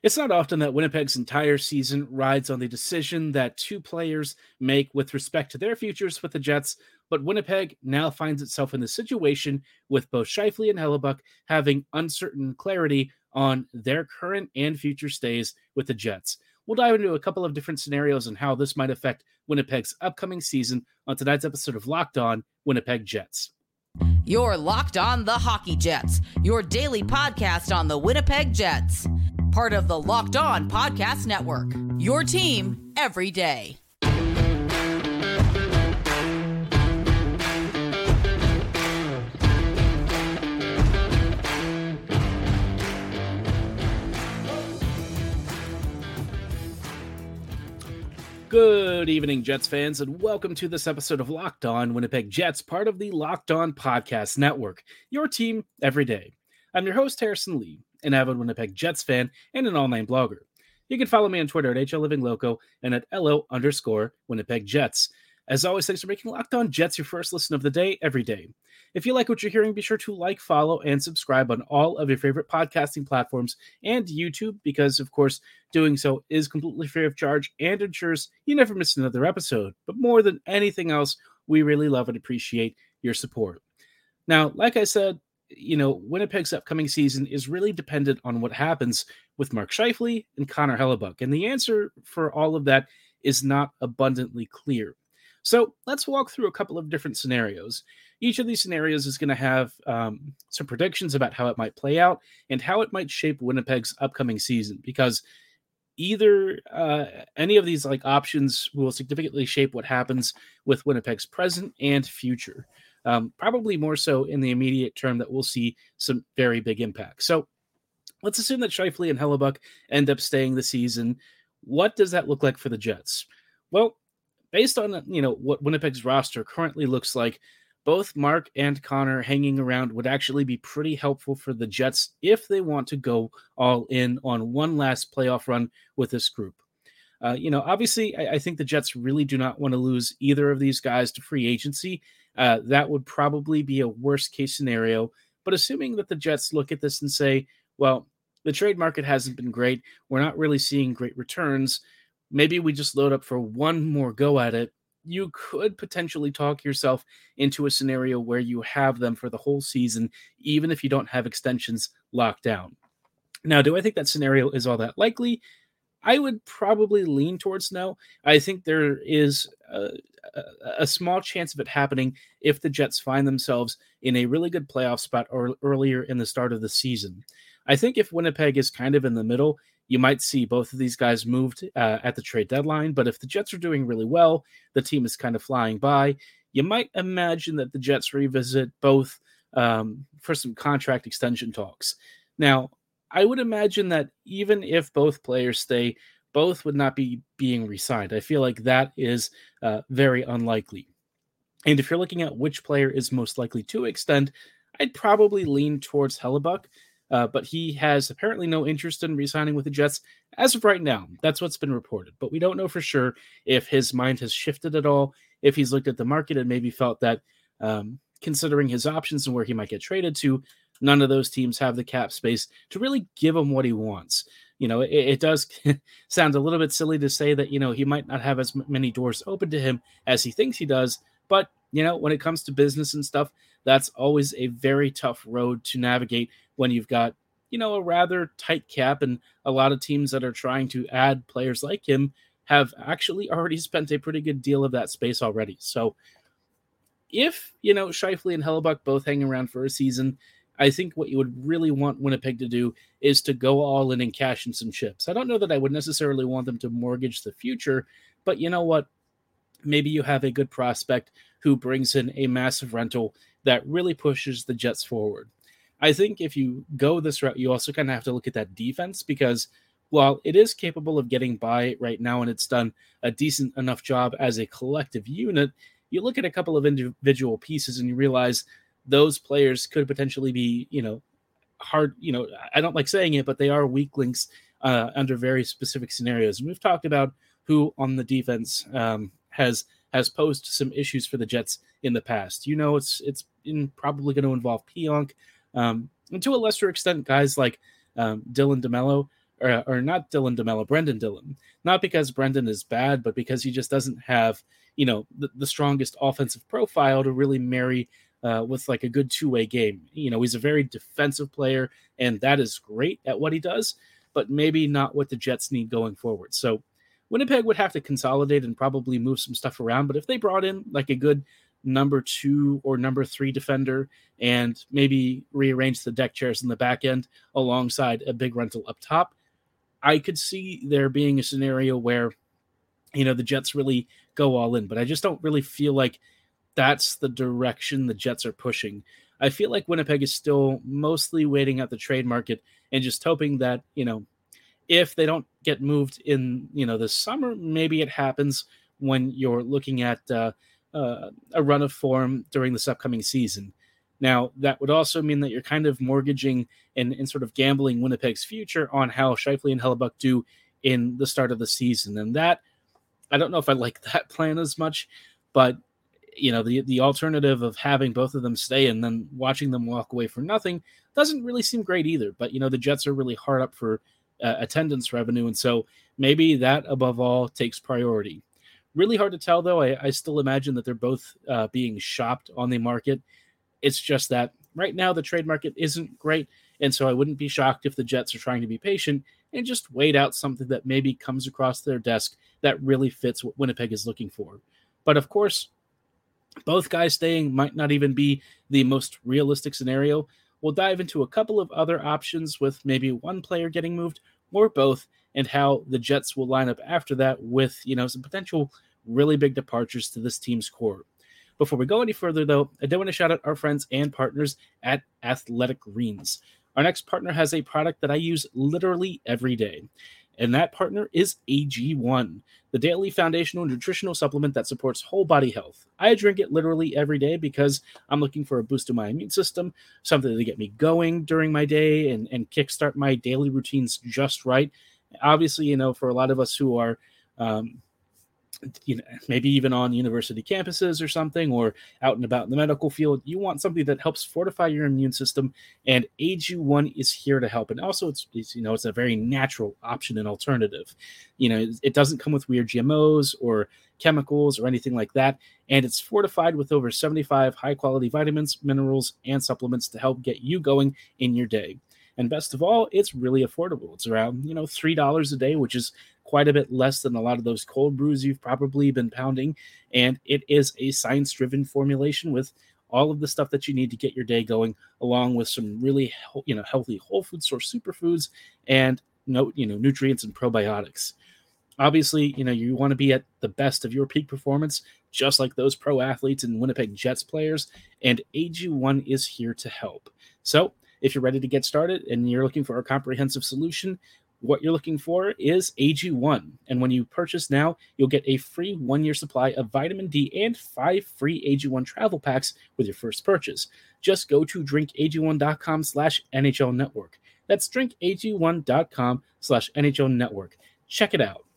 It's not often that Winnipeg's entire season rides on the decision that two players make with respect to their futures with the Jets, but Winnipeg now finds itself in the situation with both Scheifele and Hellebuyck having uncertain clarity on their current and future stays with the Jets. We'll dive into a couple of different scenarios and how this might affect Winnipeg's upcoming season on tonight's episode of Locked On Winnipeg Jets. You're Locked On the Hockey Jets, your daily podcast on the Winnipeg Jets part of the Locked On Podcast Network. Your team every day. Good evening, Jets fans, and welcome to this episode of Locked On Winnipeg Jets, part of the Locked On Podcast Network. Your team every day. I'm your host, Harrison Lee an avid Winnipeg Jets fan, and an online blogger. You can follow me on Twitter at HLLivingLoco and at LO underscore Winnipeg Jets. As always, thanks for making Locked On Jets your first listen of the day every day. If you like what you're hearing, be sure to like, follow, and subscribe on all of your favorite podcasting platforms and YouTube, because, of course, doing so is completely free of charge and ensures you never miss another episode. But more than anything else, we really love and appreciate your support. Now, like I said, you know, Winnipeg's upcoming season is really dependent on what happens with Mark Scheifele and Connor Hellebuyck. And the answer for all of that is not abundantly clear. So let's walk through a couple of different scenarios. Each of these scenarios is going to have um, some predictions about how it might play out and how it might shape Winnipeg's upcoming season because either uh, any of these like options will significantly shape what happens with Winnipeg's present and future um, probably more so in the immediate term that we'll see some very big impact. So let's assume that Scheifele and Hellebuyck end up staying the season. What does that look like for the Jets? Well, based on you know what Winnipeg's roster currently looks like, both Mark and Connor hanging around would actually be pretty helpful for the Jets if they want to go all in on one last playoff run with this group. Uh, you know, obviously, I, I, think the Jets really do not want to lose either of these guys to free agency. Uh, that would probably be a worst case scenario. But assuming that the Jets look at this and say, well, the trade market hasn't been great, we're not really seeing great returns. Maybe we just load up for one more go at it. You could potentially talk yourself into a scenario where you have them for the whole season, even if you don't have extensions locked down. Now, do I think that scenario is all that likely? I would probably lean towards no. I think there is a, a, small chance of it happening if the Jets find themselves in a really good playoff spot or earlier in the start of the season. I think if Winnipeg is kind of in the middle, you might see both of these guys moved uh, at the trade deadline. But if the Jets are doing really well, the team is kind of flying by, you might imagine that the Jets revisit both um, for some contract extension talks. Now, I would imagine that even if both players stay, both would not be being re-signed. I feel like that is uh, very unlikely. And if you're looking at which player is most likely to extend, I'd probably lean towards Hellebuyck, uh, but he has apparently no interest in re-signing with the Jets as of right now. That's what's been reported, but we don't know for sure if his mind has shifted at all, if he's looked at the market and maybe felt that, um, considering his options and where he might get traded to, none of those teams have the cap space to really give him what he wants. You know, it, it does sound a little bit silly to say that, you know, he might not have as many doors open to him as he thinks he does. But, you know, when it comes to business and stuff, that's always a very tough road to navigate when you've got, you know, a rather tight cap and a lot of teams that are trying to add players like him have actually already spent a pretty good deal of that space already. So if, you know, Scheifele and Hellebuyck both hang around for a season, I think what you would really want Winnipeg to do is to go all in and cash in some chips. I don't know that I would necessarily want them to mortgage the future, but you know what? Maybe you have a good prospect who brings in a massive rental that really pushes the Jets forward. I think if you go this route, you also kind of have to look at that defense because while it is capable of getting by right now and it's done a decent enough job as a collective unit, you look at a couple of individual pieces and you realize those players could potentially be, you know, hard, you know, I don't like saying it, but they are weak links uh, under very specific scenarios. And we've talked about who on the defense um, has has posed some issues for the Jets in the past. You know, it's it's in, probably going to involve Pionk, um, and to a lesser extent, guys like um, Dylan DeMelo. or, or not Dylan DeMelo, Brendan Dillon. Not because Brendan is bad, but because he just doesn't have, you know, the, the strongest offensive profile to really marry uh, with like a good two way game. You know, he's a very defensive player, and that is great at what he does, but maybe not what the Jets need going forward. So Winnipeg would have to consolidate and probably move some stuff around. But if they brought in like a good number two or number three defender and maybe rearrange the deck chairs in the back end alongside a big rental up top, I could see there being a scenario where, you know, the Jets really go all in. But I just don't really feel like that's the direction the Jets are pushing. I feel like Winnipeg is still mostly waiting at the trade market and just hoping that, you know, if they don't get moved in, you know, this summer, maybe it happens when you're looking at uh, uh, a run of form during this upcoming season. Now, that would also mean that you're kind of mortgaging and, and sort of gambling Winnipeg's future on how Scheifele and Hellebuyck do in the start of the season. And that, I don't know if I like that plan as much, but you know, the the alternative of having both of them stay and then watching them walk away for nothing doesn't really seem great either. But you know, the Jets are really hard up for uh, attendance revenue, and so maybe that above all takes priority. Really hard to tell, though. I, I still imagine that they're both uh, being shopped on the market. It's just that right now the trade market isn't great. And so I wouldn't be shocked if the Jets are trying to be patient and just wait out something that maybe comes across their desk that really fits what Winnipeg is looking for. But of course, both guys staying might not even be the most realistic scenario. We'll dive into a couple of other options with maybe one player getting moved or both and how the Jets will line up after that with, you know, some potential really big departures to this team's core. Before we go any further, though, I do want to shout out our friends and partners at Athletic Greens. Our next partner has a product that I use literally every day, and that partner is AG1, the daily foundational nutritional supplement that supports whole body health. I drink it literally every day because I'm looking for a boost to my immune system, something to get me going during my day and, and kickstart my daily routines just right. Obviously, you know, for a lot of us who are um, you know, maybe even on university campuses or something, or out and about in the medical field, you want something that helps fortify your immune system. And AG1 is here to help. And also, it's, it's you know it's a very natural option and alternative. You know, it doesn't come with weird GMOs or chemicals or anything like that, and it's fortified with over 75 high quality vitamins, minerals, and supplements to help get you going in your day. And best of all, it's really affordable. It's around, you know, $3 a day, which is quite a bit less than a lot of those cold brews you've probably been pounding. And it is a science driven formulation with all of the stuff that you need to get your day going, along with some really you know healthy whole food source superfoods and no you know nutrients and probiotics. Obviously, you know you want to be at the best of your peak performance, just like those pro athletes and Winnipeg Jets players. And AG1 is here to help. So if you're ready to get started and you're looking for a comprehensive solution, what you're looking for is AG1. And when you purchase now, you'll get a free one year supply of vitamin D and five free AG1 travel packs with your first purchase. Just go to drinkag1.com slash NHL network. That's drinkag1.com slash NHL network. Check it out.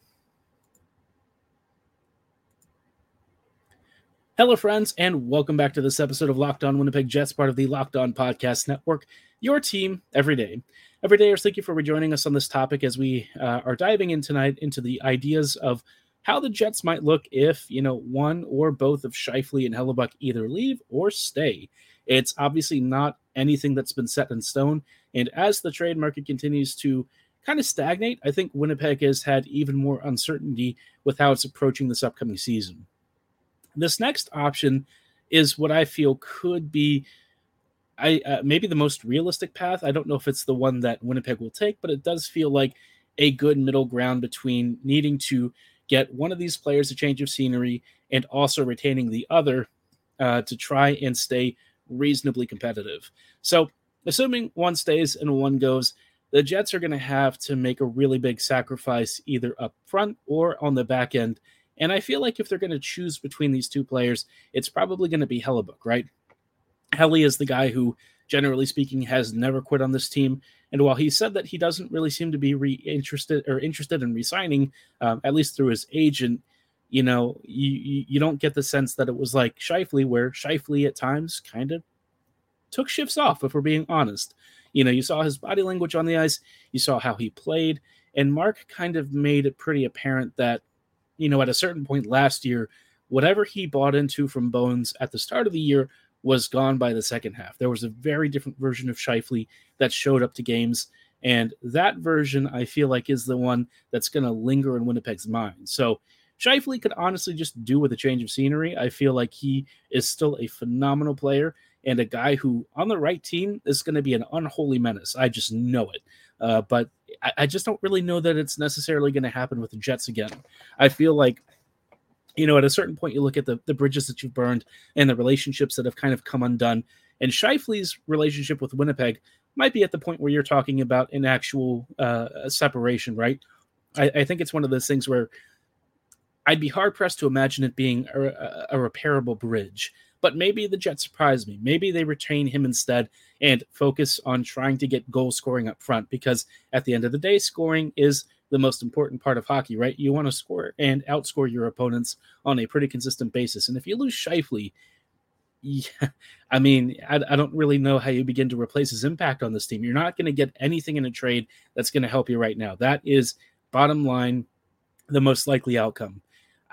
Hello, friends, and welcome back to this episode of Locked On Winnipeg Jets, part of the Locked On Podcast Network, your team every day. Every day, thank you for rejoining us on this topic as we uh, are diving in tonight into the ideas of how the Jets might look if, you know, one or both of Scheifele and Hellebuyck either leave or stay. It's obviously not anything that's been set in stone. And as the trade market continues to kind of stagnate, I think Winnipeg has had even more uncertainty with how it's approaching this upcoming season. This next option is what I feel could be I uh, maybe the most realistic path. I don't know if it's the one that Winnipeg will take, but it does feel like a good middle ground between needing to get one of these players a change of scenery and also retaining the other uh, to try and stay reasonably competitive. So, assuming one stays and one goes, the Jets are going to have to make a really big sacrifice either up front or on the back end. And I feel like if they're going to choose between these two players, it's probably going to be Hellebuyck, right? Helly is the guy who, generally speaking, has never quit on this team. And while he said that he doesn't really seem to be re- interested or interested in resigning, um, at least through his agent, you know, you, you don't get the sense that it was like Scheifele, where Scheifele at times kind of took shifts off, if we're being honest. You know, you saw his body language on the ice, you saw how he played, and Mark kind of made it pretty apparent that, you know, at a certain point last year, whatever he bought into from Bones at the start of the year was gone by the second half. There was a very different version of Scheifele that showed up to games. And that version, I feel like, is the one that's going to linger in Winnipeg's mind. So Scheifele could honestly just do with a change of scenery. I feel like he is still a phenomenal player and a guy who, on the right team, is going to be an unholy menace. I just know it. Uh, but I, I just don't really know that it's necessarily going to happen with the Jets again. I feel like you know, at a certain point, you look at the, the bridges that you've burned and the relationships that have kind of come undone. And Scheifele's relationship with Winnipeg might be at the point where you're talking about an actual uh, separation, right? I, I, think it's one of those things where I'd be hard pressed to imagine it being a, a, repairable bridge. But maybe the Jets surprise me. Maybe they retain him instead and focus on trying to get goal scoring up front because at the end of the day, scoring is the most important part of hockey, right? You want to score and outscore your opponents on a pretty consistent basis. And if you lose Scheifele, yeah, I mean, I, I, don't really know how you begin to replace his impact on this team. You're not going to get anything in a trade that's going to help you right now. That is bottom line, the most likely outcome.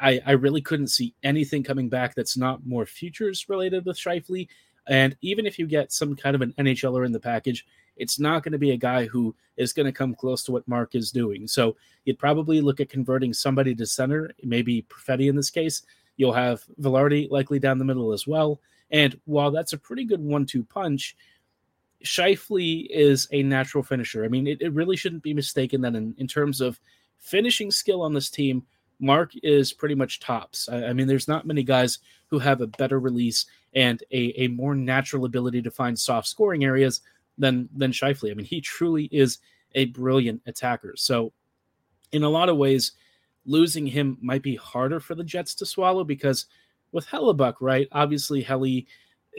I, I really couldn't see anything coming back that's not more futures related with Scheifele. And even if you get some kind of an NHLer in the package, it's not going to be a guy who is going to come close to what Mark is doing. So you'd probably look at converting somebody to center, maybe Perfetti in this case. You'll have Vilardi likely down the middle as well. And while that's a pretty good one-two punch, Scheifele is a natural finisher. I mean, it, it really shouldn't be mistaken that in, in terms of finishing skill on this team, Mark is pretty much tops. I, I, mean, there's not many guys who have a better release and a, a more natural ability to find soft scoring areas than than Scheifele. I mean, he truly is a brilliant attacker. So, in a lot of ways, losing him might be harder for the Jets to swallow because with Hellebuyck, right? Obviously, Helly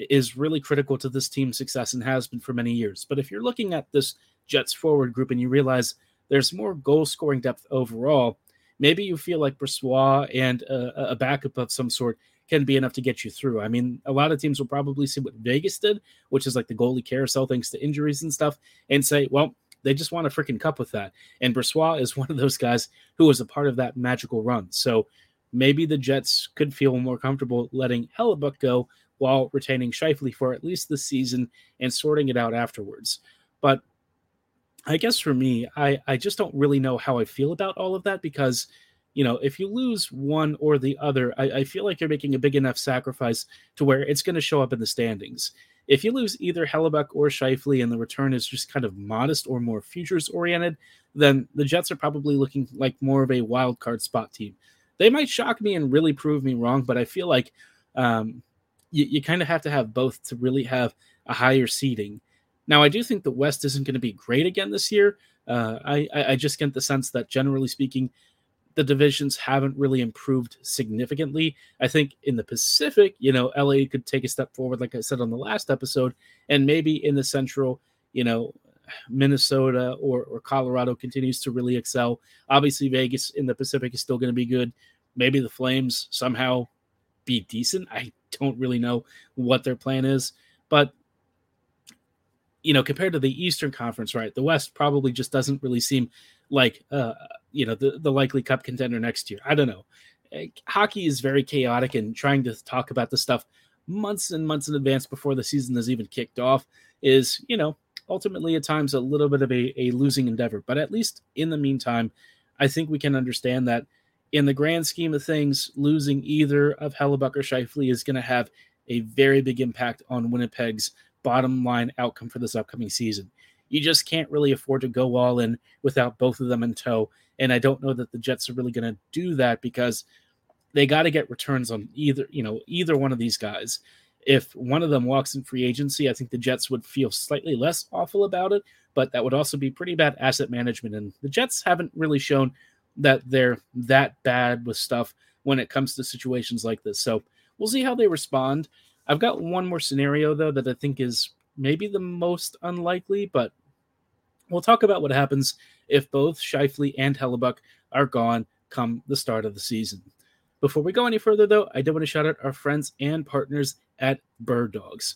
is really critical to this team's success and has been for many years. But if you're looking at this Jets forward group and you realize there's more goal scoring depth overall, maybe you feel like Brossoit and a, a backup of some sort can be enough to get you through. I mean, a lot of teams will probably see what Vegas did, which is like the goalie carousel thanks to injuries and stuff, and say, well, they just want a freaking cup with that. And Brossoit is one of those guys who was a part of that magical run. So maybe the Jets could feel more comfortable letting Hellebuyck go while retaining Scheifele for at least this season and sorting it out afterwards. But I guess for me, I, I just don't really know how I feel about all of that because – you know, if you lose one or the other, I, I feel like you're making a big enough sacrifice to where it's going to show up in the standings. If you lose either Hellebuyck or Scheifele and the return is just kind of modest or more futures oriented, then the Jets are probably looking like more of a wild card spot team. They might shock me and really prove me wrong, but I feel like um, you, you kind of have to have both to really have a higher seeding. Now, I do think the West isn't going to be great again this year. Uh, I, I just get the sense that generally speaking, the divisions haven't really improved significantly. I think in the Pacific, you know, LA could take a step forward, like I said on the last episode, and maybe in the Central, you know, Minnesota or, or Colorado continues to really excel. Obviously, Vegas in the Pacific is still going to be good. Maybe the Flames somehow be decent. I don't really know what their plan is, but you know, compared to the Eastern Conference, right, the West probably just doesn't really seem like uh, you know the, the likely cup contender next year. I don't know. Hockey is very chaotic, and trying to talk about the stuff months and months in advance before the season has even kicked off is you know ultimately at times a little bit of a, a losing endeavor. But at least in the meantime, I think we can understand that in the grand scheme of things, losing either of Hellebuyck or Scheifele is going to have a very big impact on Winnipeg's bottom line outcome for this upcoming season. You just can't really afford to go all in without both of them in tow. And I don't know that the Jets are really going to do that because they got to get returns on either, you know, either one of these guys. If one of them walks in free agency, I think the Jets would feel slightly less awful about it, but that would also be pretty bad asset management. And the Jets haven't really shown that they're that bad with stuff when it comes to situations like this. So we'll see how they respond. I've got one more scenario though that I think is maybe the most unlikely, but we'll talk about what happens if both Scheifele and Hellebuyck are gone come the start of the season. Before we go any further, though, I do want to shout out our friends and partners at Bird Dogs.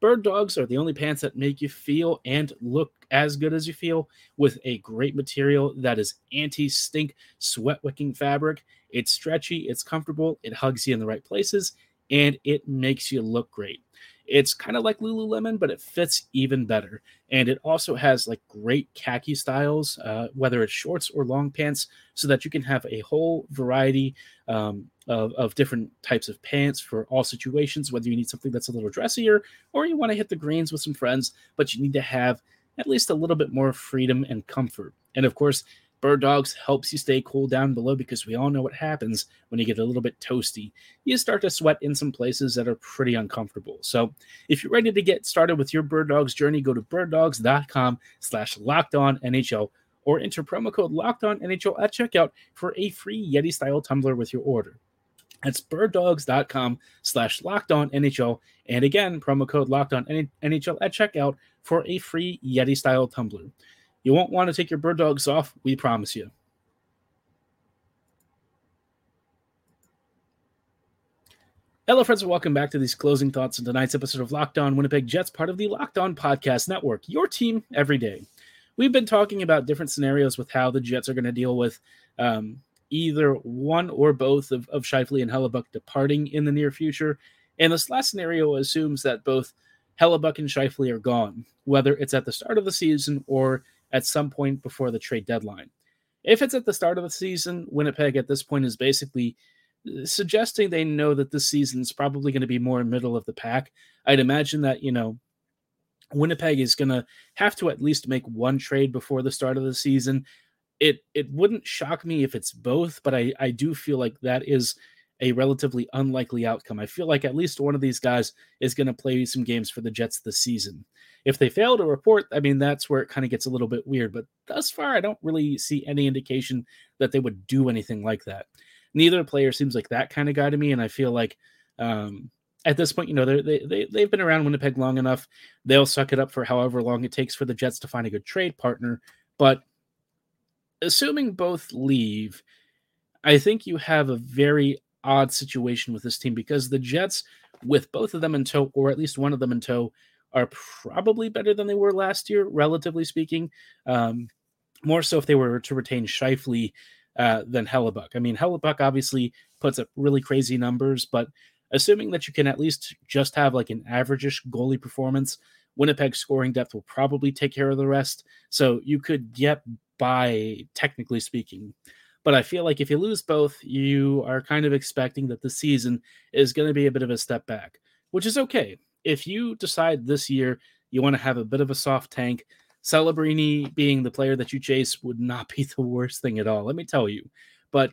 Bird dogs are the only pants that make you feel and look as good as you feel with a great material that is anti stink, sweat wicking fabric. It's stretchy, it's comfortable, it hugs you in the right places, and it makes you look great. It's kind of like Lululemon, but it fits even better. And it also has like great khaki styles, uh, whether it's shorts or long pants, so that you can have a whole variety um, of, of different types of pants for all situations, whether you need something that's a little dressier or you want to hit the greens with some friends, but you need to have at least a little bit more freedom and comfort. And of course, Bird Dogs helps you stay cool down below because we all know what happens when you get a little bit toasty. You start to sweat in some places that are pretty uncomfortable. So if you're ready to get started with your Bird Dogs journey, go to birddogs.com slash locked on NHL or enter promo code locked on NHL at checkout for a free Yeti style tumbler with your order. That's birddogs.com slash locked on NHL. And again, promo code locked on NHL at checkout for a free Yeti style tumbler. You won't want to take your bird dogs off, we promise you. Hello, friends, and welcome back to these closing thoughts in tonight's episode of Locked On Winnipeg Jets, part of the Locked On Podcast Network, your team every day. We've been talking about different scenarios with how the Jets are going to deal with um, either one or both of, of Scheifele and Hellebuyck departing in the near future. And this last scenario assumes that both Hellebuyck and Scheifele are gone, whether it's at the start of the season or at some point before the trade deadline. If it's at the start of the season, Winnipeg at this point is basically uh, suggesting they know that this season is probably going to be more middle of the pack. I'd imagine that, you know, Winnipeg is going to have to at least make one trade before the start of the season. It it wouldn't shock me if it's both, but I I do feel like that is a relatively unlikely outcome. I feel like at least one of these guys is going to play some games for the Jets this season. If they fail to report, I mean, that's where it kind of gets a little bit weird. But thus far, I don't really see any indication that they would do anything like that. Neither player seems like that kind of guy to me. And I feel like um, at this point, you know, they they, they've been around Winnipeg long enough. They'll suck it up for however long it takes for the Jets to find a good trade partner. But assuming both leave, I think you have a very odd situation with this team because the Jets, with both of them in tow, or at least one of them in tow, are probably better than they were last year, relatively speaking. Um, more so if they were to retain Scheifele uh, than Hellebuyck. I mean, Hellebuyck obviously puts up really crazy numbers, but assuming that you can at least just have like an averageish goalie performance, Winnipeg's scoring depth will probably take care of the rest. So you could get by, technically speaking. But I feel like if you lose both, you are kind of expecting that the season is going to be a bit of a step back, which is okay. If you decide this year you want to have a bit of a soft tank, Celebrini being the player that you chase would not be the worst thing at all. Let me tell you. But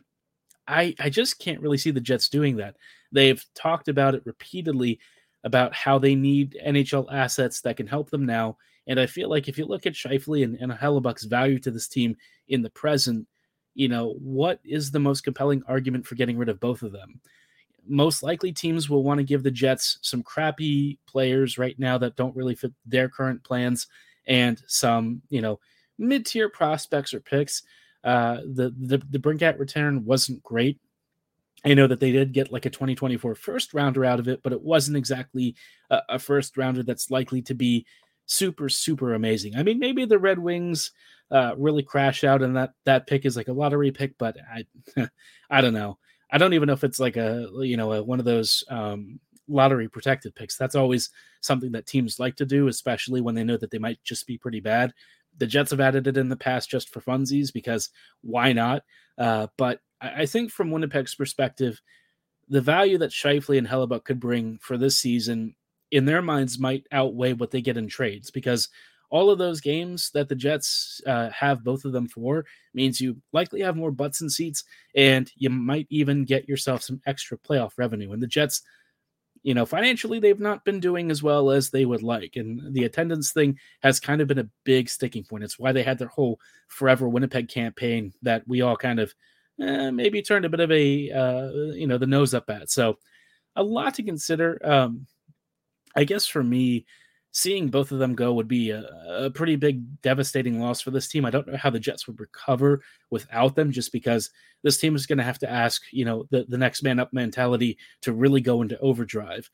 I I just can't really see the Jets doing that. They've talked about it repeatedly about how they need NHL assets that can help them now. And I feel like if you look at Scheifele and, and Hellebuyck's value to this team in the present, you know, what is the most compelling argument for getting rid of both of them? Most likely, teams will want to give the Jets some crappy players right now that don't really fit their current plans and some, you know, mid tier prospects or picks. Uh, the, the, the Brinkat return wasn't great. I know that they did get like a 2024 first rounder out of it, but it wasn't exactly a, a first rounder that's likely to be super, super amazing. I mean, maybe the Red Wings uh, really crash out, and that that pick is like a lottery pick. But I, I don't know. I don't even know if it's like a you know a, one of those um, lottery protected picks. That's always something that teams like to do, especially when they know that they might just be pretty bad. The Jets have added it in the past just for funsies because why not? Uh, but I, I think from Winnipeg's perspective, the value that Scheifele and Hellebuyck could bring for this season in their minds might outweigh what they get in trades because all of those games that the Jets uh, have both of them for means you likely have more butts and seats, and you might even get yourself some extra playoff revenue. And the Jets, you know, financially, they've not been doing as well as they would like. And the attendance thing has kind of been a big sticking point. It's why they had their whole Forever Winnipeg campaign that we all kind of eh, maybe turned a bit of a, uh, you know, the nose up at. So a lot to consider. Um, I guess for me, seeing both of them go would be a, a, pretty big devastating loss for this team. I don't know how the Jets would recover without them, just because this team is going to have to ask, you know, the, the next man up mentality to really go into overdrive.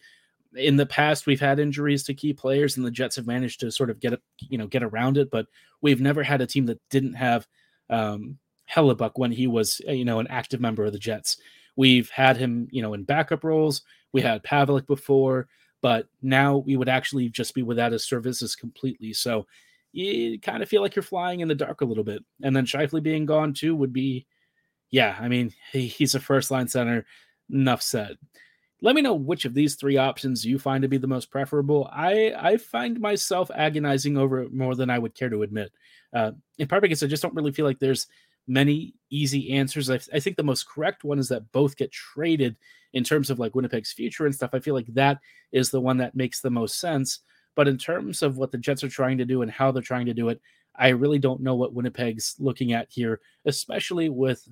in the past we've had injuries to key players and the Jets have managed to sort of get you know, get around it, but we've never had a team that didn't have um Hellebuyck when he was, uh, you know, an active member of the Jets. We've had him, you know, in backup roles. We had Pavelec before, but now we would actually just be without his services completely. So you kind of feel like you're flying in the dark a little bit. And then Scheifele being gone too would be, yeah, I mean, he, he's a first line center. Enough said. Let me know which of these three options you find to be the most preferable. I I find myself agonizing over it more than I would care to admit. Uh, in part because I just don't really feel like there's many easy answers. I, I think the most correct one is that both get traded in terms of like Winnipeg's future and stuff. I feel like that is the one that makes the most sense. But in terms of what the Jets are trying to do and how they're trying to do it, I really don't know what Winnipeg's looking at here, especially with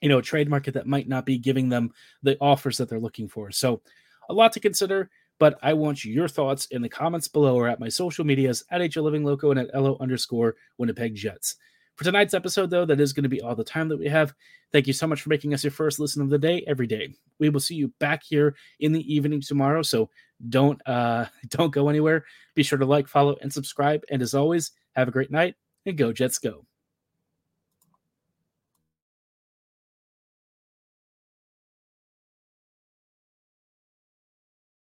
you know a trade market that might not be giving them the offers that they're looking for. So a lot to consider. But I want your thoughts in the comments below or at my social medias at HL Living Loco and at LO underscore Winnipeg Jets. For tonight's episode, though, that is going to be all the time that we have. Thank you so much for making us your first listen of the day every day. We will see you back here in the evening tomorrow. So don't uh don't go anywhere. Be sure to like, follow, and subscribe. And as always, have a great night and go Jets go.